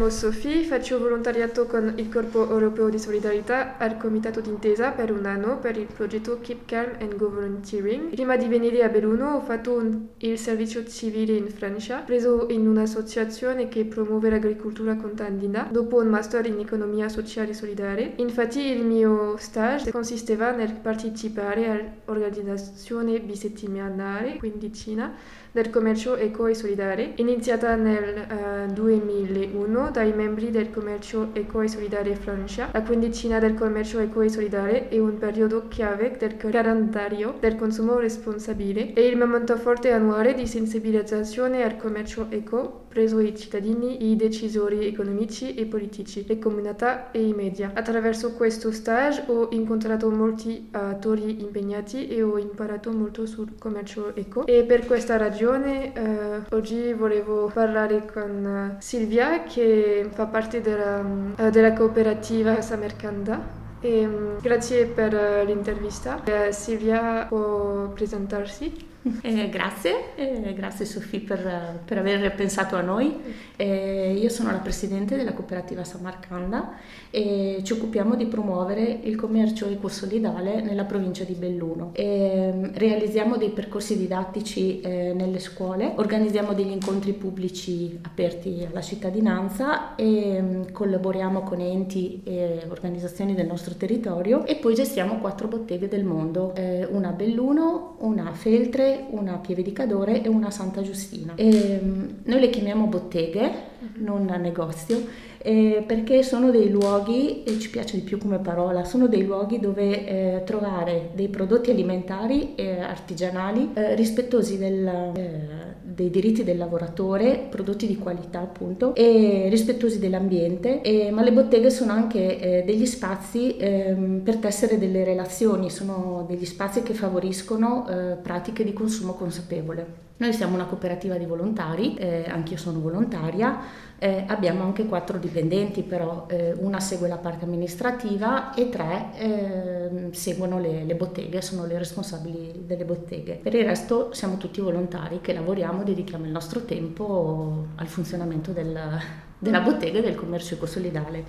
chiamo Sofì, faccio volontariato con il Corpo Europeo di Solidarietà al Comitato d'Intesa per un anno per il progetto Keep Calm and Go Volunteering. Prima di venire a Belluno ho fatto un, il servizio civile in Francia, preso in un'associazione che promuove l'agricoltura contadina dopo un master in economia sociale e solidale. Infatti il mio stage consisteva nel partecipare all'organizzazione bisettimanale quindicina del commercio eco e solidale, iniziata nel uh, 2001 dai membri del commercio eco e solidale Francia. La quindicina del commercio eco e solidale è un periodo chiave del calendario del consumo responsabile e il momento forte annuale di sensibilizzazione al commercio eco preso ai cittadini, i decisori economici e politici, le comunità e i media. Attraverso questo stage ho incontrato molti attori impegnati e ho imparato molto sul commercio eco e per questa ragione eh, oggi volevo parlare con Silvia che fa parte della, eh, della cooperativa Samercanda e, um, grazie per l'intervista. Eh, Silvia può presentarsi? Eh, grazie, eh, grazie Sofì per, per, aver pensato a noi. Eh, io sono la presidente della cooperativa Samarcanda e ci occupiamo di promuovere il commercio ecosolidale nella provincia di Belluno. E, realizziamo dei percorsi didattici eh, nelle scuole, organizziamo degli incontri pubblici aperti alla cittadinanza e mm, collaboriamo con enti e organizzazioni del nostro territorio e poi gestiamo quattro botteghe del mondo, eh, una a Belluno, una a Feltre, una Pieve di Cadore e una Santa Giustina. E, mm, noi le chiamiamo botteghe, mm-hmm. non negozio, eh, perché sono dei luoghi, e ci piace di più come parola, sono dei luoghi dove eh, trovare dei prodotti alimentari e artigianali eh, rispettosi del, eh, dei diritti del lavoratore, prodotti di qualità appunto, e rispettosi dell'ambiente, ma le botteghe sono anche eh, degli spazi ehm, per tessere delle relazioni, sono degli spazi che favoriscono eh, pratiche di consumo consapevole. Noi siamo una cooperativa di volontari, eh, anch'io sono volontaria, eh, abbiamo anche quattro dipendenti, però eh, una segue la parte amministrativa e tre eh, seguono le, le, botteghe, sono le responsabili delle botteghe. Per il resto siamo tutti volontari che lavoriamo, dedichiamo il nostro tempo al funzionamento del, della bottega e del commercio ecosolidale.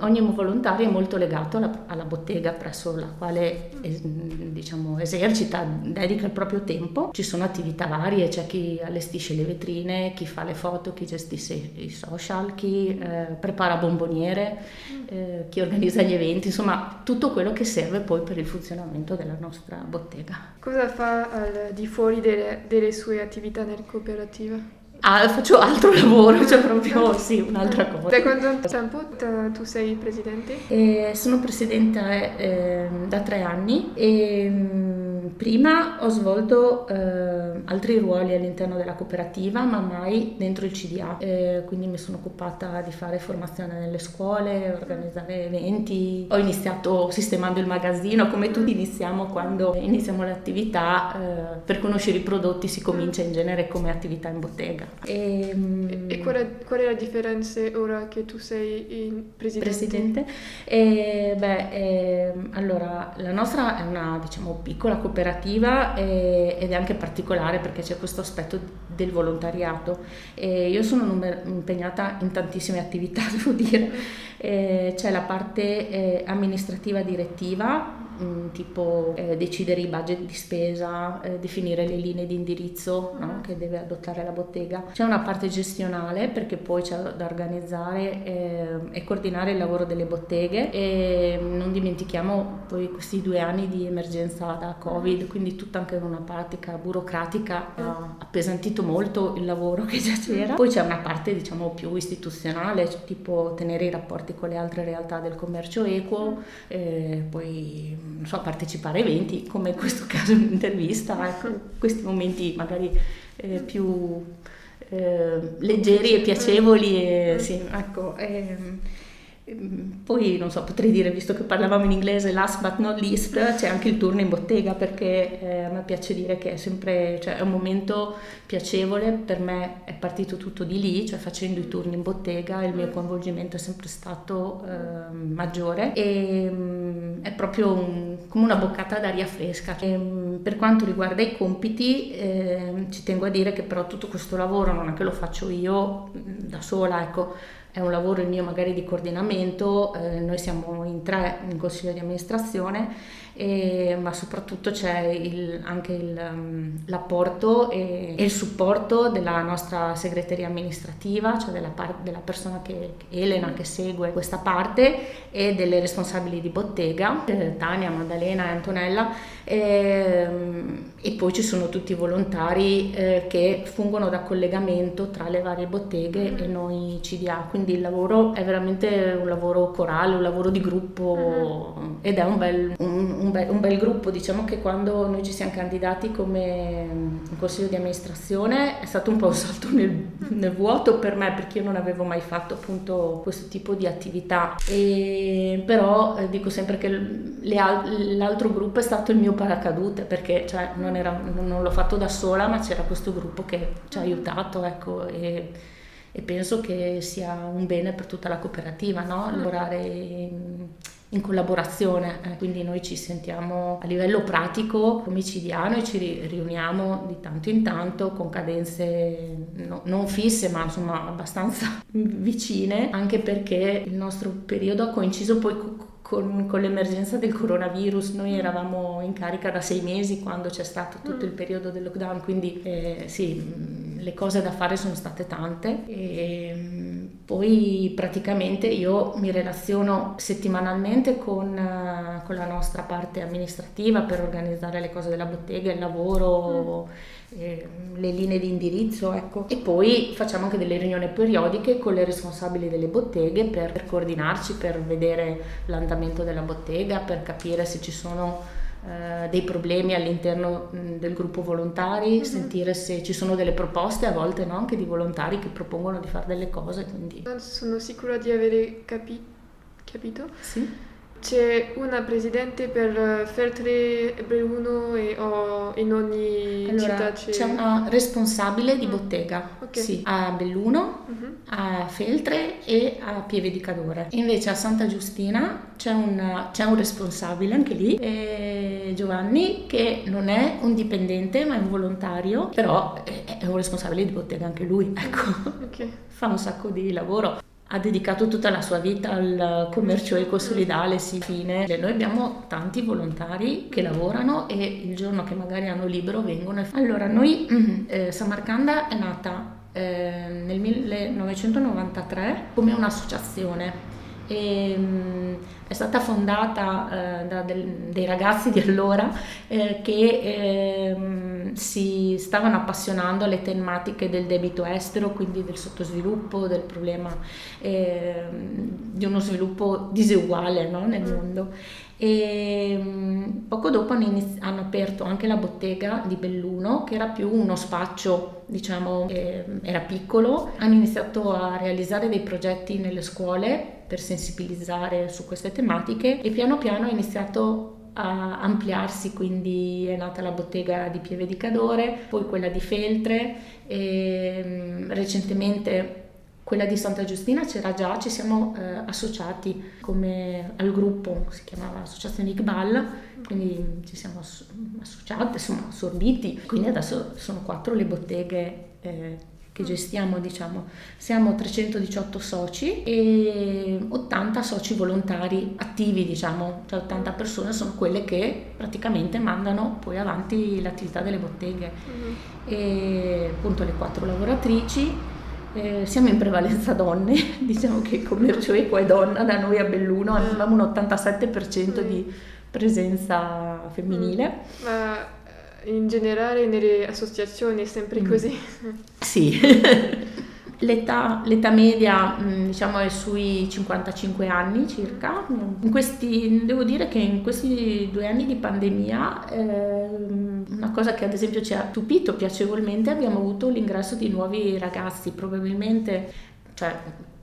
Ogni volontario è molto legato alla, alla bottega presso la quale eh, diciamo, esercita, dedica il proprio tempo. Ci sono attività varie, c'è chi allestisce le vetrine, chi fa le foto, chi gestisce i social, chi eh, prepara bomboniere, eh, chi organizza gli eventi, insomma tutto quello che serve poi per il funzionamento della nostra bottega. Cosa fa al di fuori delle, delle sue attività nel cooperativa? Ah, faccio altro lavoro, cioè proprio sì, un'altra cosa. Da quanto tempo tu sei presidente? Eh, sono presidente eh, da tre anni e mm, prima ho svolto eh, altri ruoli all'interno della cooperativa, ma mai dentro il CDA. Eh, quindi mi sono occupata di fare formazione nelle scuole, organizzare eventi. Ho iniziato sistemando il magazzino, come tutti iniziamo quando iniziamo l'attività. Eh, per conoscere i prodotti si comincia in genere come attività in bottega. E, ehm, e qual, è, qual, è, la differenza ora che tu sei presidente? Presidente? E, beh, e, ehm, allora, la nostra è una diciamo, piccola cooperativa ed è anche particolare perché c'è questo aspetto del volontariato. io sono numer- impegnata in tantissime attività, devo dire. c'è la parte eh, amministrativa direttiva Mm, tipo eh, decidere i budget di spesa, eh, definire le linee di indirizzo no? che deve adottare la bottega. C'è una parte gestionale perché poi c'è da organizzare eh, e coordinare il lavoro delle botteghe e non dimentichiamo poi questi due anni di emergenza da Covid, quindi tutta anche una pratica burocratica ha appesantito molto il lavoro che già c'era. Poi c'è una parte diciamo più istituzionale, tipo tenere i rapporti con le altre realtà del commercio equo, eh, poi non so, partecipare a eventi, come in questo caso un'intervista, ecco, questi momenti magari eh, più eh, leggeri e piacevoli. E, sì, ecco, Ehm, poi, non so, potrei dire, visto che parlavamo in inglese, last but not least, c'è anche il turno in bottega perché eh, a me piace dire che è sempre, cioè è un momento piacevole, per me è partito tutto di lì, cioè facendo i turni in bottega il mio coinvolgimento è sempre stato eh, maggiore. E mh, mm, è proprio un, come una boccata d'aria fresca. E, mh, mm, per quanto riguarda i compiti, eh, ci tengo a dire che però tutto questo lavoro non è che lo faccio io mm, da sola, ecco, è un lavoro il mio magari di coordinamento, eh, noi siamo in tre in consiglio di amministrazione e, ma soprattutto c'è il, anche il, um, l'apporto e, e, il supporto della nostra segreteria amministrativa, cioè della, par- della persona che, Elena che segue questa parte e delle responsabili di bottega, eh, Tania, Maddalena e Antonella. E, um, e, poi ci sono tutti i volontari eh, che fungono da collegamento tra le varie botteghe e noi CDA, quindi il lavoro è veramente un lavoro corale, un lavoro di gruppo uh-huh. ed è un bel, un, un un bel, un bel, gruppo, diciamo che quando noi ci siamo candidati come mm, consiglio di amministrazione è stato un po' un salto nel, nel vuoto per me perché io non avevo mai fatto appunto questo tipo di attività, e, però eh, dico sempre che le, l'altro gruppo è stato il mio paracadute perché cioè, non, era, non, l'ho fatto da sola ma c'era questo gruppo che ci ha aiutato ecco, e, e penso che sia un bene per tutta la cooperativa no? lavorare in, collaborazione, eh, quindi noi ci sentiamo a livello pratico omicidiano e ci riuniamo di tanto in tanto con cadenze no, non fisse ma insomma abbastanza vicine, anche perché il nostro periodo ha coinciso poi con, con, l'emergenza del coronavirus. Noi eravamo in carica da sei mesi quando c'è stato tutto il periodo del lockdown, quindi eh, sì, le cose da fare sono state tante. E, poi praticamente io mi relaziono settimanalmente con, uh, con, la nostra parte amministrativa per organizzare le cose della bottega, il lavoro, mm. eh, le linee di indirizzo, ecco. E poi facciamo anche delle riunioni periodiche con le responsabili delle botteghe per, per coordinarci, per vedere l'andamento della bottega, per capire se ci sono eh, dei problemi all'interno mh, del gruppo volontari, mm-hmm. sentire se ci sono delle proposte a volte no? anche di volontari che propongono di fare delle cose. Quindi... Sono sicura di aver capi- capito. Sì. C'è una presidente per Feltre Belluno e oh, in ogni allora, città c'è... c'è una responsabile di mm. bottega okay. sì, a Belluno, uh-huh. a Feltre e a Pieve di Cadore. Invece a Santa Giustina c'è un, c'è un responsabile anche lì, Giovanni, che non è un dipendente ma è un volontario, però è, è un responsabile di bottega anche lui, ecco. Okay. Fa un sacco di lavoro ha dedicato tutta la sua vita al commercio ecosolidale, sì, fine. Noi abbiamo tanti volontari che lavorano e il giorno che magari hanno libero vengono. Allora, noi, eh, Samarcanda è nata eh, nel 1993 come un'associazione e, mh, è stata fondata eh, da del, dei ragazzi di allora eh, che eh, si stavano appassionando alle tematiche del debito estero, quindi del sottosviluppo, del problema ehm, di uno sviluppo diseguale no, nel mondo. E poco dopo hanno, inizi- hanno, aperto anche la bottega di Belluno, che era più uno spaccio, diciamo, eh, era piccolo. Hanno iniziato a realizzare dei progetti nelle scuole per sensibilizzare su queste tematiche e piano piano ha iniziato a ampliarsi, quindi è nata la bottega di Pieve di Cadore, poi quella di Feltre e recentemente quella di Santa Giustina c'era già, ci siamo eh, associati come al gruppo, si chiamava Associazione Iqbal, quindi ci siamo associati, insomma assorbiti, quindi adesso sono quattro le botteghe eh, che gestiamo, diciamo, siamo 318 soci e 80 soci volontari attivi, diciamo, cioè 80 persone sono quelle che praticamente mandano poi avanti l'attività delle botteghe. Mm-hmm. E appunto le quattro lavoratrici, eh, siamo in prevalenza donne, diciamo che il commercio eco è donna da noi a Belluno, mm. abbiamo un 87% mm. di presenza femminile. Mm. Ma in generale nelle associazioni è sempre mm. così. Sì, l'età, l'età, media mm, diciamo è sui 55 anni circa. In questi, devo dire che in questi due anni di pandemia eh, una cosa che ad esempio ci ha stupito piacevolmente abbiamo avuto l'ingresso di nuovi ragazzi, probabilmente cioè,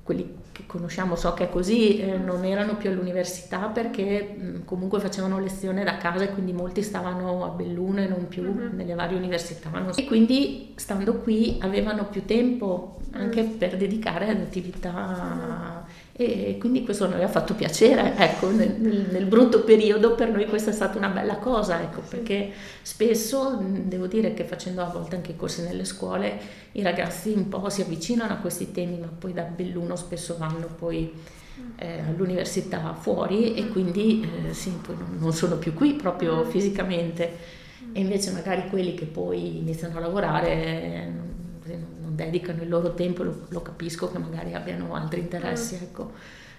quelli che conosciamo, so che è così, eh, non erano più all'università perché mh, comunque facevano lezione da casa e quindi molti stavano a Belluno e non più uh-huh. nelle varie università. So. E quindi stando qui avevano più tempo anche uh-huh. per dedicare ad attività. E quindi questo noi ha fatto piacere, ecco, nel, nel, brutto periodo per noi questa è stata una bella cosa, ecco, perché spesso devo dire che facendo a volte anche i corsi nelle scuole i ragazzi un po' si avvicinano a questi temi, ma poi da Belluno spesso vanno poi eh, all'università fuori e quindi eh, sì, poi non, sono più qui proprio fisicamente. E invece magari quelli che poi iniziano a lavorare non, non dedicano il loro tempo, lo, lo, capisco che magari abbiano altri interessi, mm. ecco.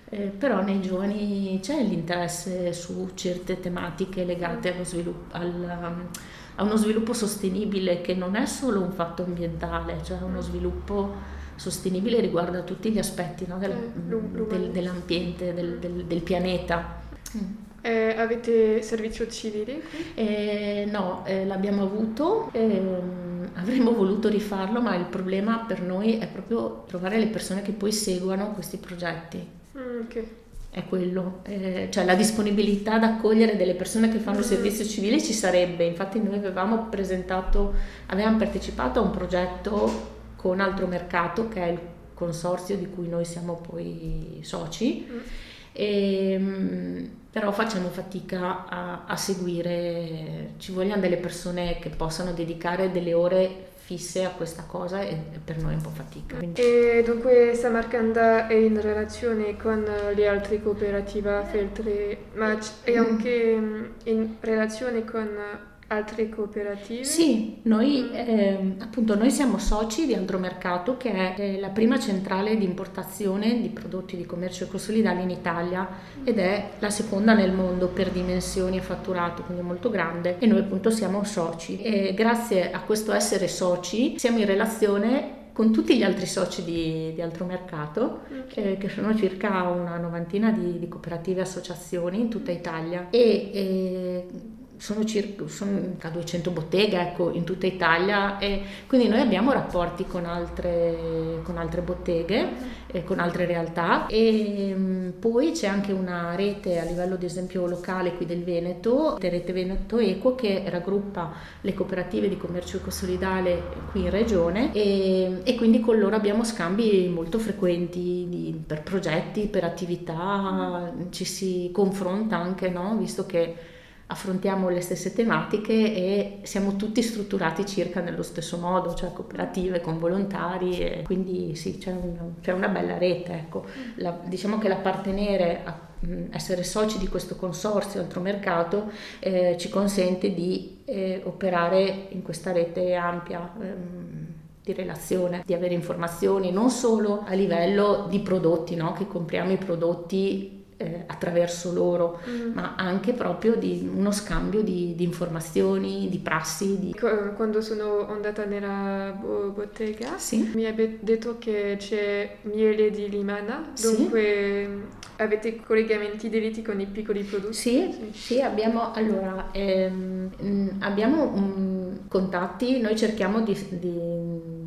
Eh, però nei giovani c'è l'interesse su certe tematiche legate allo sviluppo, al, a uno sviluppo sostenibile che non è solo un fatto ambientale, cioè uno sviluppo sostenibile riguarda tutti gli aspetti no, del, eh, del, dell'ambiente, del, del pianeta. Mm. Eh, avete servizio civile? Eh, no, eh, l'abbiamo avuto, ehm, avremmo voluto rifarlo, ma il problema per noi è proprio trovare le persone che poi seguano questi progetti. Mm, okay. È quello, eh, cioè la disponibilità ad accogliere delle persone che fanno mm. servizio civile ci sarebbe, infatti noi avevamo presentato, avevamo partecipato a un progetto con Altro Mercato che è il consorzio di cui noi siamo poi soci. Mm. E, ehm, però facciamo fatica a, a, seguire, ci vogliono delle persone che possano dedicare delle ore fisse a questa cosa e, per noi è un po' fatica. E dunque Samarcanda è in relazione con le altre cooperative Feltre, ma è mm. anche in relazione con altre cooperative? Sì, noi, eh, appunto, noi siamo soci di Andromercato che è la prima centrale di importazione di prodotti di commercio ecosolidale in Italia ed è la seconda nel mondo per dimensioni e fatturato, quindi molto grande e noi appunto siamo soci e grazie a questo essere soci siamo in relazione con tutti gli altri soci di, di Altro Mercato, okay. eh, che sono circa una novantina di, di cooperative e associazioni in tutta Italia. E, e sono circa, sono 200 botteghe ecco, in tutta Italia e quindi noi abbiamo rapporti con altre, con altre botteghe, e con altre realtà e mm, poi c'è anche una rete a livello ad esempio locale qui del Veneto, rete Veneto Eco che raggruppa le cooperative di commercio ecosolidale qui in regione e, e quindi con loro abbiamo scambi molto frequenti di, per progetti, per attività, ci si confronta anche, no? visto che affrontiamo le stesse tematiche e siamo tutti strutturati circa nello stesso modo, cioè cooperative con volontari e quindi sì, c'è una, c'è una bella rete. Ecco. La, diciamo che l'appartenere a essere soci di questo consorzio altro mercato eh, ci consente di eh, operare in questa rete ampia. Ehm, di relazione, di avere informazioni non solo a livello di prodotti, no? che compriamo i prodotti eh, attraverso loro, mm. ma anche proprio di uno scambio di, di informazioni, di prassi. Di... Quando sono andata nella bottega sì. mi hai detto che c'è miele di limana, dunque sì. avete collegamenti diretti con i piccoli produttori? Sì, sì. sì abbiamo, allora, ehm, abbiamo um, contatti, noi cerchiamo di, di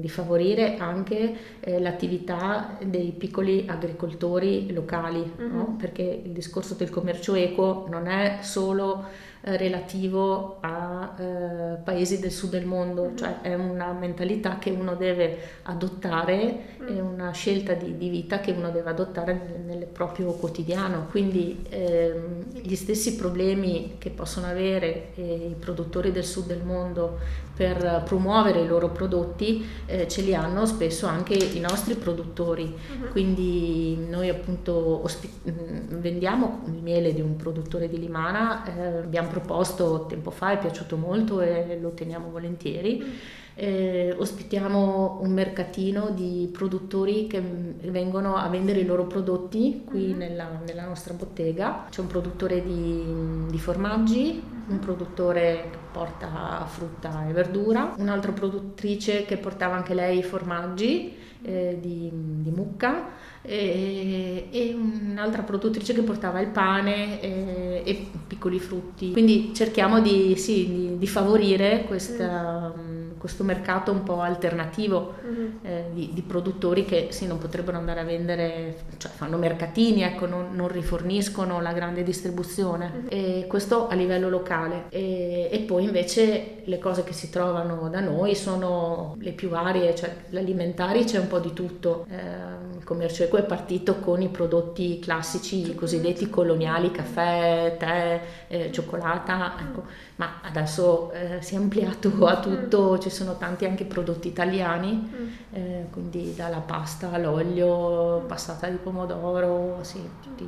di favorire anche eh, l'attività dei piccoli agricoltori locali, mm-hmm. no? perché il discorso del commercio equo non è solo eh, relativo a eh, paesi del sud del mondo, mm-hmm. cioè è una mentalità che uno deve adottare, mm-hmm. è una scelta di, di, vita che uno deve adottare nel, nel proprio quotidiano. Quindi ehm, gli stessi problemi che possono avere eh, i produttori del sud del mondo per promuovere i loro prodotti eh, ce li hanno spesso anche i nostri produttori. Uh-huh. Quindi noi appunto ospi- mm, vendiamo il miele di un produttore di Limana, eh, abbiamo proposto tempo fa, è piaciuto molto e lo teniamo volentieri. Eh, ospitiamo un mercatino di produttori che vengono a vendere i loro prodotti qui mm-hmm. nella, nella, nostra bottega. C'è un produttore di, di formaggi, un produttore che porta frutta e verdura, un'altra produttrice che portava anche lei formaggi eh, di, di, mucca e, e, un'altra produttrice che portava il pane e, e piccoli frutti. Quindi cerchiamo di, sì, di, di favorire questa... Mm questo mercato un po' alternativo mm-hmm. eh, di, di, produttori che sì, non potrebbero andare a vendere, cioè fanno mercatini, ecco, non, non riforniscono la grande distribuzione. Mm-hmm. E questo a livello locale. E, e, poi invece le cose che si trovano da noi sono le più varie, cioè l'alimentari c'è un po' di tutto. Eh, il commercio eco è partito con i prodotti classici, i cosiddetti coloniali, caffè, tè, eh, cioccolata, ecco. Ma adesso eh, si è ampliato a tutto, ci sono tanti anche prodotti italiani, eh, quindi dalla pasta all'olio, passata di pomodoro, sì, tutti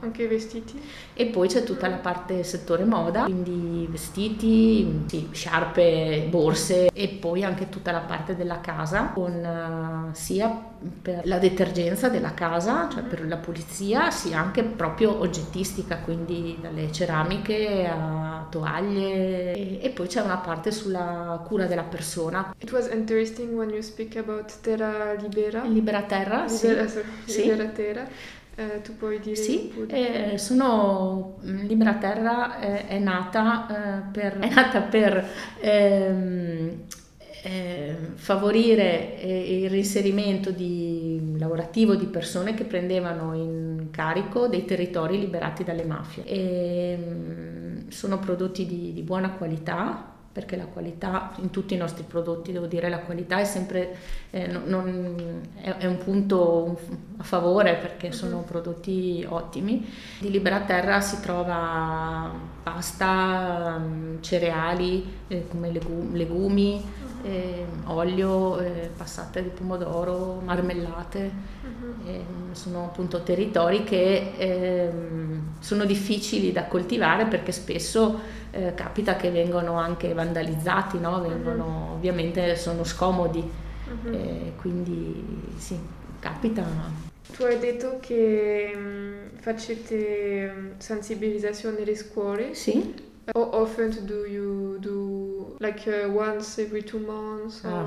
anche i vestiti. E poi c'è tutta la parte settore moda, quindi vestiti, sì, sciarpe, borse e poi anche tutta la parte della casa con uh, sia per la detergenza della casa, cioè per la pulizia, sia anche proprio oggettistica, quindi dalle ceramiche a toaglie e, e poi c'è una parte sulla cura della persona. It was interesting when you speak about Terra Libera. Libera Terra, Libera, sì. Sorry, Libera sì. Terra. Eh, tu puoi dire sì, eh, sono mm, Libera Terra eh, è nata eh, per, è nata per ehm, eh, favorire eh, il reinserimento di, lavorativo di persone che prendevano in carico dei territori liberati dalle mafie. E, mm, sono prodotti di, di buona qualità, perché la qualità in tutti i nostri prodotti, devo dire, la qualità è sempre eh, non, non, è, è, un punto a favore perché mm-hmm. sono prodotti ottimi. Di Libera Terra si trova pasta, mm, cereali eh, come legumi, legumi. Eh, olio, eh, passate di pomodoro, marmellate. Mm-hmm. sono appunto territori che ehm, sono difficili da coltivare perché spesso eh, capita che vengono anche vandalizzati, no? vengono, uh-huh. ovviamente sono scomodi, uh-huh. eh, quindi sì, capita. Tu hai detto che um, facete um, sensibilizzazione nelle scuole? Sì. How often do you do like uh, once every two months? Ah.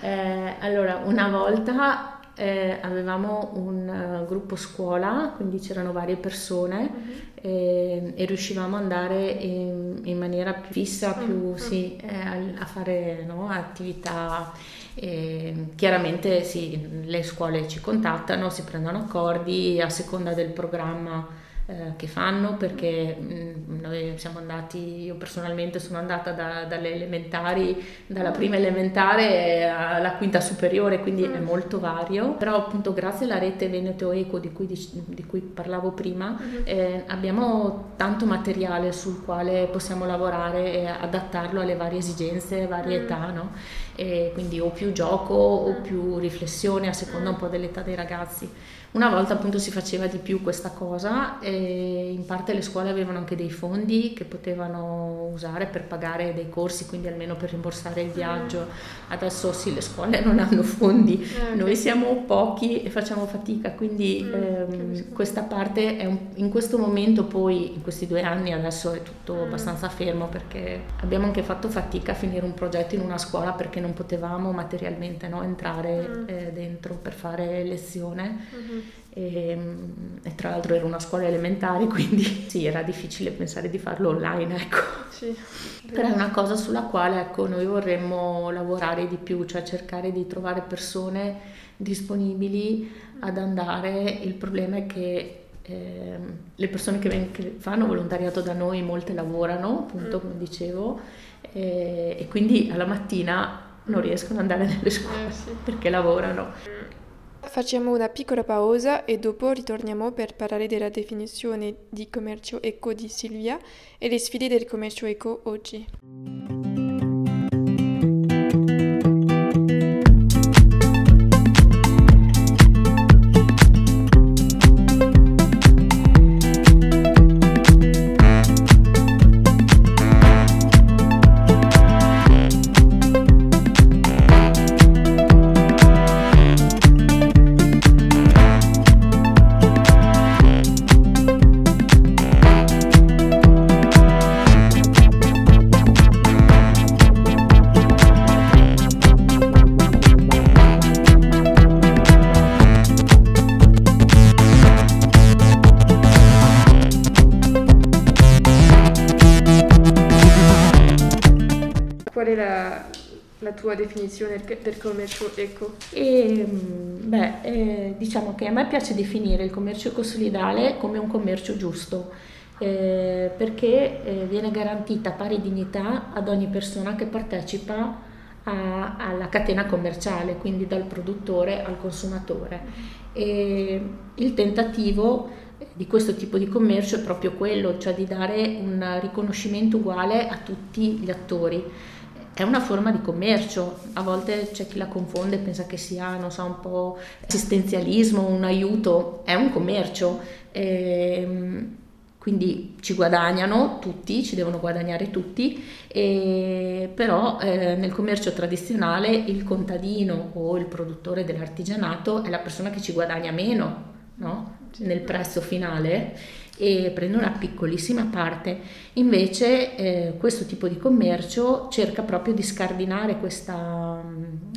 eh, allora, una volta eh, avevamo un uh, gruppo scuola, quindi c'erano varie persone uh-huh. e, e, riuscivamo ad andare in, in, maniera più fissa, più, uh-huh. sì, eh, a, fare no, attività. E, chiaramente sì, le scuole ci contattano, si prendono accordi a seconda del programma eh, che fanno perché mh, mm, noi siamo andati, io personalmente sono andata da, dalle elementari, dalla prima elementare alla quinta superiore, quindi è molto vario, però appunto grazie alla rete Veneto Eco di cui, di, di cui parlavo prima eh, abbiamo tanto materiale sul quale possiamo lavorare e adattarlo alle varie esigenze, varie età, no? E quindi o più gioco o più riflessione a seconda un po' dell'età dei ragazzi. Una volta appunto si faceva di più questa cosa e in parte le scuole avevano anche dei fondi che potevano usare per pagare dei corsi, quindi almeno per rimborsare il viaggio. Adesso sì, le scuole non hanno fondi, eh, noi siamo pochi e facciamo fatica, quindi mm, ehm, questa parte è un, in questo momento poi, in questi due anni adesso è tutto mm. abbastanza fermo perché abbiamo anche fatto fatica a finire un progetto in una scuola perché non potevamo materialmente no, entrare mm. eh, dentro per fare lezione. Mm-hmm. E, e, tra l'altro era una scuola elementare, quindi sì, era difficile pensare di farlo online, ecco. Sì. Però è una cosa sulla quale ecco, noi vorremmo lavorare di più, cioè cercare di trovare persone disponibili ad andare. Il problema è che eh, le persone che, che, fanno volontariato da noi, molte lavorano, appunto, mm. come dicevo, e, e quindi alla mattina non riescono ad andare nelle scuole eh, sì. perché lavorano. Facciamo una piccola pausa e dopo ritorniamo per parlare della definizione di commercio eco di Silvia e le sfide del commercio eco oggi. La tua definizione del commercio eco? E, mm, beh, eh, diciamo che a me piace definire il commercio ecosolidale come un commercio giusto. Eh, perché eh, viene garantita pari dignità ad ogni persona che partecipa a, alla catena commerciale, quindi dal produttore al consumatore. E il tentativo di questo tipo di commercio è proprio quello, cioè di dare un riconoscimento uguale a tutti gli attori. È una forma di commercio, a volte c'è chi la confonde e pensa che sia, non so, un po' assistenzialismo, un aiuto, è un commercio. Ehm, quindi ci guadagnano tutti, ci devono guadagnare tutti, e, però eh, nel commercio tradizionale il contadino o il produttore dell'artigianato è la persona che ci guadagna meno no? nel prezzo finale e prende una piccolissima parte. Invece eh, questo tipo di commercio cerca proprio di scardinare questa,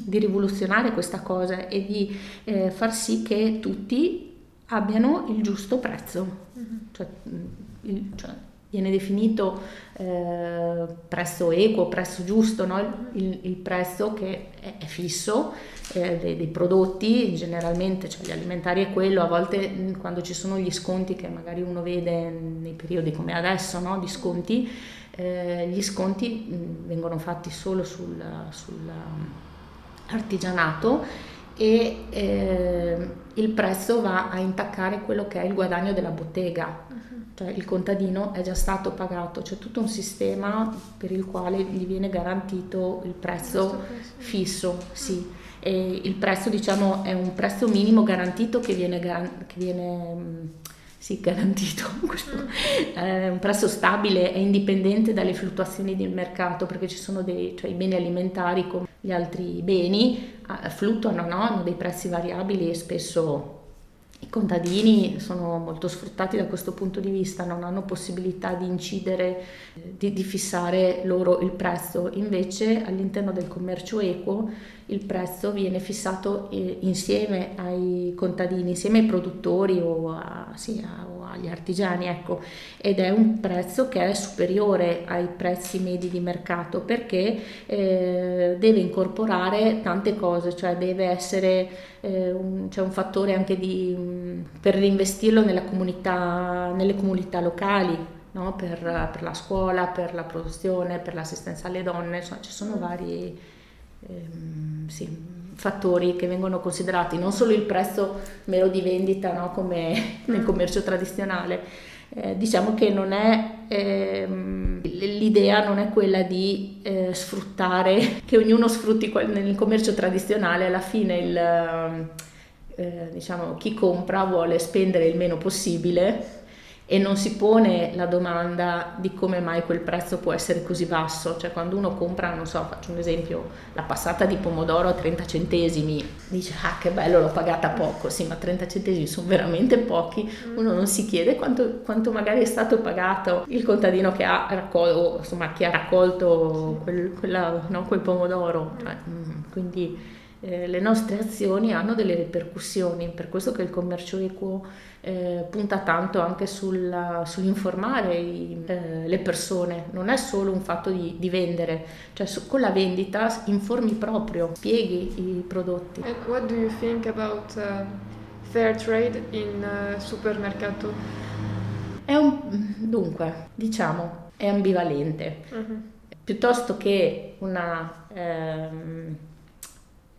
di rivoluzionare questa cosa e di eh, far sì che tutti abbiano il giusto prezzo. Mm-hmm. Cioè, il, cioè, viene definito eh, prezzo equo, prezzo giusto, no? il, il, prezzo che è, è fisso eh, dei, dei, prodotti, generalmente cioè gli alimentari è quello, a volte mm, quando ci sono gli sconti che magari uno vede nei periodi come adesso, no? di sconti, eh, gli sconti mh, mm, vengono fatti solo sul, sul artigianato e eh, il prezzo va a intaccare quello che è il guadagno della bottega, uh-huh. cioè il contadino è già stato pagato, c'è tutto un sistema per il quale gli viene garantito il prezzo fisso, sì. E il prezzo diciamo è un prezzo minimo garantito che viene, che viene sì, garantito, è un prezzo stabile e indipendente dalle fluttuazioni del mercato perché ci sono dei, cioè i beni alimentari come gli altri beni fluttuano, no? hanno dei prezzi variabili e spesso i contadini sono molto sfruttati da questo punto di vista, non hanno possibilità di incidere, di, di fissare loro il prezzo, invece all'interno del commercio equo il prezzo viene fissato eh, insieme ai contadini, insieme ai produttori o, a, sì, a, o, agli artigiani, ecco, ed è un prezzo che è superiore ai prezzi medi di mercato perché eh, deve incorporare tante cose, cioè deve essere eh, un, c'è un fattore anche di, per reinvestirlo comunità, nelle comunità locali, no? per, per, la scuola, per la produzione, per l'assistenza alle donne, insomma ci sono vari ehm, sì, fattori che vengono considerati, non solo il prezzo mero di vendita no? come nel mm. commercio tradizionale. Eh, diciamo che non è, ehm, l'idea non è quella di eh, sfruttare, che ognuno sfrutti nel commercio tradizionale, alla fine il, eh, diciamo, chi compra vuole spendere il meno possibile e non si pone la domanda di come mai quel prezzo può essere così basso, cioè quando uno compra, non so, faccio un esempio, la passata di pomodoro a 30 centesimi, dice ah che bello l'ho pagata poco, sì ma 30 centesimi sono veramente pochi, mm. uno non si chiede quanto, quanto magari è stato pagato. Il contadino che ha raccolto, insomma chi ha raccolto quel, quella, no, quel pomodoro, cioè, mm, quindi eh, le nostre azioni hanno delle ripercussioni, per questo che il commercio equo eh, punta tanto anche sulla, sull'informare i, eh, le persone, non è solo un fatto di, di vendere, cioè su, con la vendita informi proprio, spieghi i prodotti. And what do you think about uh, fair trade in uh, supermercato? È un, dunque, diciamo, è ambivalente. Uh-huh. Piuttosto che una... Ehm,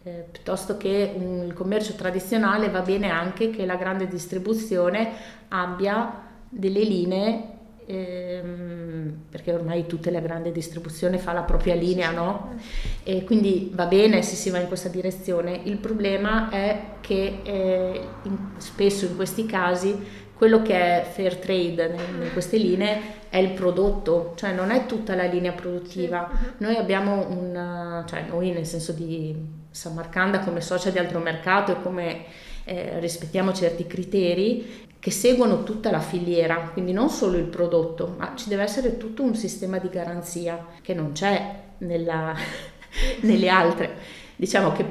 eh, piuttosto che un, il commercio tradizionale va bene anche che la grande distribuzione abbia delle linee ehm, perché ormai tutta la grande distribuzione fa la propria linea, no? E quindi va bene se si va in questa direzione. Il problema è che eh, in, spesso in questi casi quello che è fair trade in queste linee è il prodotto, cioè non è tutta la linea produttiva. Noi abbiamo un, cioè noi nel senso di Samarcanda come socia di altro mercato e come eh, rispettiamo certi criteri che seguono tutta la filiera, quindi non solo il prodotto, ma ci deve essere tutto un sistema di garanzia che non c'è nella, nelle altre. Diciamo che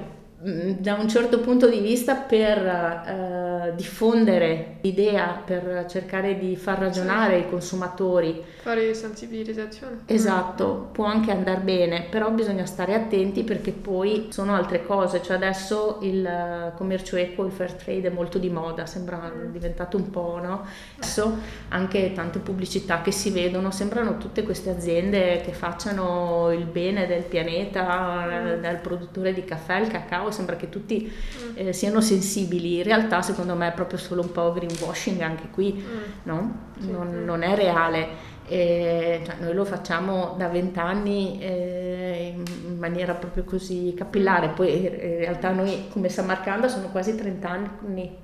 da un certo punto di vista per eh, diffondere l'idea, per cercare di far ragionare i consumatori. Fare sensibilizzazione. Esatto, può anche andare bene, però bisogna stare attenti perché poi sono altre cose, cioè adesso il commercio equo, il fair trade è molto di moda, sembra mm. diventato un po', no? Adesso anche tante pubblicità che si vedono, sembrano tutte queste aziende che facciano il bene del pianeta, mm. dal produttore di caffè al cacao, sembra che tutti mm. eh, siano sensibili, in realtà secondo me è proprio solo un po' greenwashing anche qui, mm. no? non, non, è reale. E, cioè, noi lo facciamo da vent'anni eh, in maniera proprio così capillare, poi in realtà noi come Samarcanda sono quasi 30 anni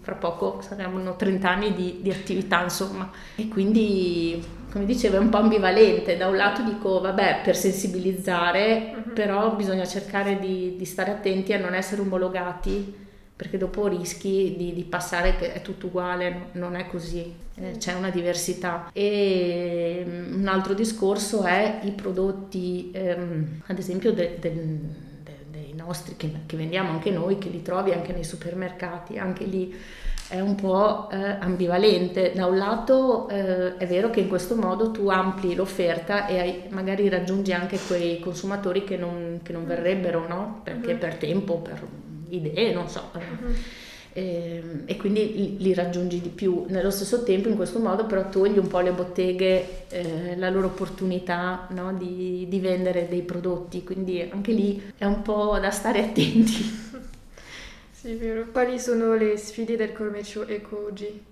fra poco saranno 30 anni di, di, attività, insomma, e quindi, come dicevo, è un po' ambivalente. Da un lato dico, vabbè, per sensibilizzare, uh-huh. però bisogna cercare di, di, stare attenti a non essere omologati, perché dopo rischi di, di passare che è tutto uguale, no, non è così, eh, c'è una diversità. E um, un altro discorso è i prodotti, ehm, ad esempio, del... De, nostri che, che, vendiamo anche noi, che li trovi anche nei supermercati, anche lì è un po' eh, ambivalente. Da un lato eh, è vero che in questo modo tu ampli l'offerta e hai, magari raggiungi anche quei consumatori che non, che non verrebbero, no? Perché uh-huh. per tempo, per idee, non so. Uh-huh e, ehm, e quindi li, li, raggiungi di più. Nello stesso tempo in questo modo però togli un po' le botteghe eh, la loro opportunità no, di, di, vendere dei prodotti, quindi anche lì è un po' da stare attenti. Sì, vero. Quali sono le sfide del commercio eco oggi?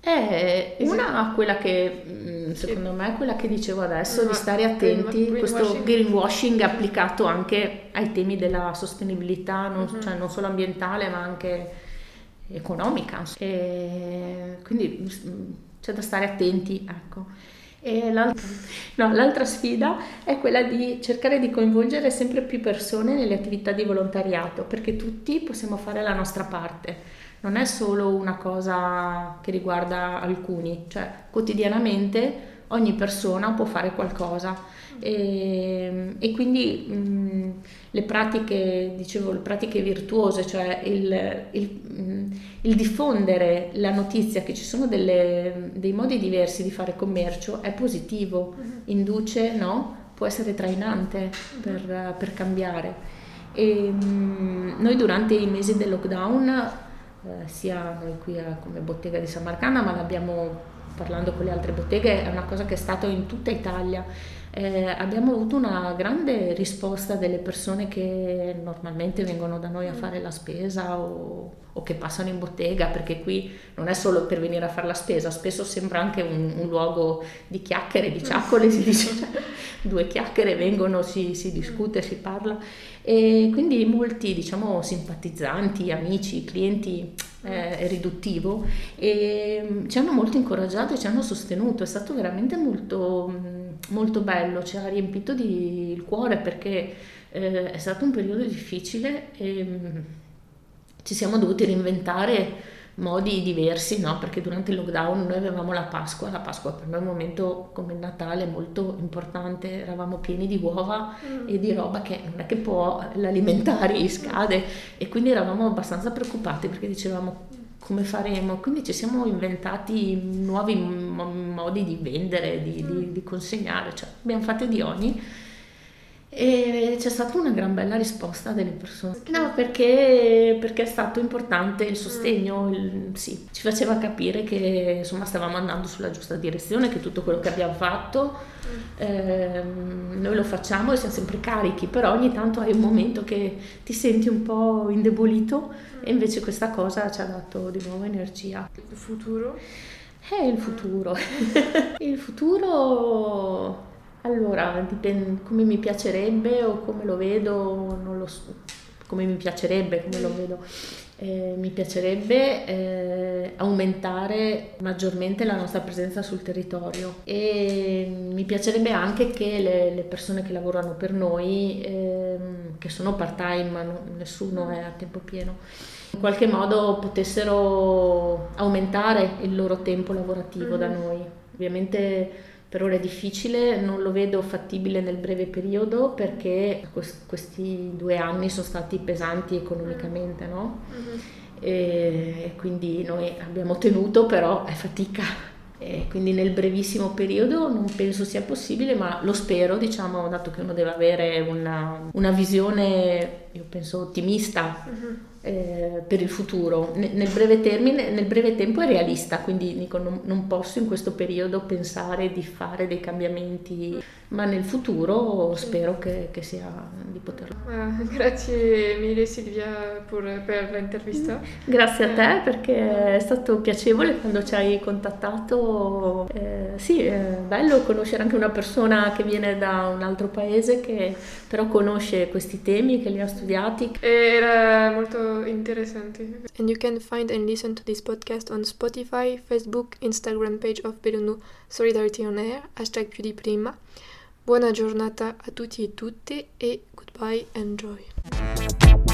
È una quella che mm, secondo me è quella che dicevo adesso, di stare attenti, questo greenwashing applicato anche ai temi della sostenibilità, non, uh-huh. cioè non solo ambientale ma anche economica. E quindi mm, c'è da stare attenti. Ecco. L'altra, no, l'altra sfida è quella di cercare di coinvolgere sempre più persone nelle attività di volontariato, perché tutti possiamo fare la nostra parte. Non è solo una cosa che riguarda alcuni, cioè quotidianamente ogni persona può fare qualcosa e, e quindi mh, le pratiche, dicevo, le pratiche virtuose, cioè il, il, mh, il diffondere la notizia che ci sono delle, dei modi diversi di fare commercio è positivo, uh-huh. induce, no? può essere trainante per, per cambiare. E, mh, noi durante i mesi del lockdown eh, sia noi qui a, come bottega di San Marcana, ma l'abbiamo parlando con le altre botteghe, è una cosa che è stata in tutta Italia. Eh, abbiamo avuto una grande risposta delle persone che normalmente vengono da noi a fare la spesa o, o che passano in bottega, perché qui non è solo per venire a fare la spesa, spesso sembra anche un, un luogo di chiacchiere, di ciaccole, si dice, cioè, due chiacchiere vengono, si, si discute, si parla. E quindi molti diciamo simpatizzanti, amici, clienti eh, riduttivo e mm, ci hanno molto incoraggiato e ci hanno sostenuto, è stato veramente molto, mm, molto bello, ci ha riempito di, il cuore perché eh, è stato un periodo difficile e mm, ci siamo dovuti reinventare modi diversi, no? perché durante il lockdown noi avevamo la Pasqua, la Pasqua per noi è un momento come il Natale molto importante, eravamo pieni di uova mm. e di roba che non è che può, l'alimentari scade e quindi eravamo abbastanza preoccupati perché dicevamo come faremo, quindi ci siamo inventati nuovi modi di vendere, di, di, mm. di consegnare, cioè abbiamo fatto di ogni e c'è stata una gran bella risposta delle persone. No, perché, perché è stato importante il sostegno, il, sì, ci faceva capire che insomma stavamo andando sulla giusta direzione, che tutto quello che abbiamo fatto eh, noi lo facciamo e siamo sempre carichi, però ogni tanto hai un momento che ti senti un po' indebolito e invece questa cosa ci ha dato di nuovo energia. Il futuro? È il futuro. il futuro allora, dipende come mi piacerebbe o come lo vedo, non lo so, come mi piacerebbe, come lo vedo. Eh, mi piacerebbe eh, aumentare maggiormente la nostra presenza sul territorio e mi piacerebbe anche che le, le persone che lavorano per noi, eh, che sono part time, ma no, nessuno è a tempo pieno, in qualche modo potessero aumentare il loro tempo lavorativo mm-hmm. da noi. Ovviamente per ora è difficile, non lo vedo fattibile nel breve periodo perché questi due anni sono stati pesanti economicamente, no? Mm-hmm. E quindi noi abbiamo tenuto, però è fatica. E quindi nel brevissimo periodo non penso sia possibile, ma lo spero, diciamo, dato che uno deve avere una, una visione, io penso, ottimista. Mm-hmm eh, per il futuro. Nel breve, termine, nel breve tempo è realista, quindi dico, non, non, posso in questo periodo pensare di fare dei cambiamenti, ma nel futuro spero che, che sia di poterlo. Ah, grazie mille Silvia per, per l'intervista. Grazie a te perché è stato piacevole quando ci hai contattato. Eh, sì, è bello conoscere anche una persona che viene da un altro paese che però conosce questi temi, che li ha studiati. Era molto And you can find and listen to this podcast on Spotify, Facebook, Instagram page of Belunu Solidarity on Air, hashtag di prima. Buona giornata a tutti e tutte e goodbye, enjoy.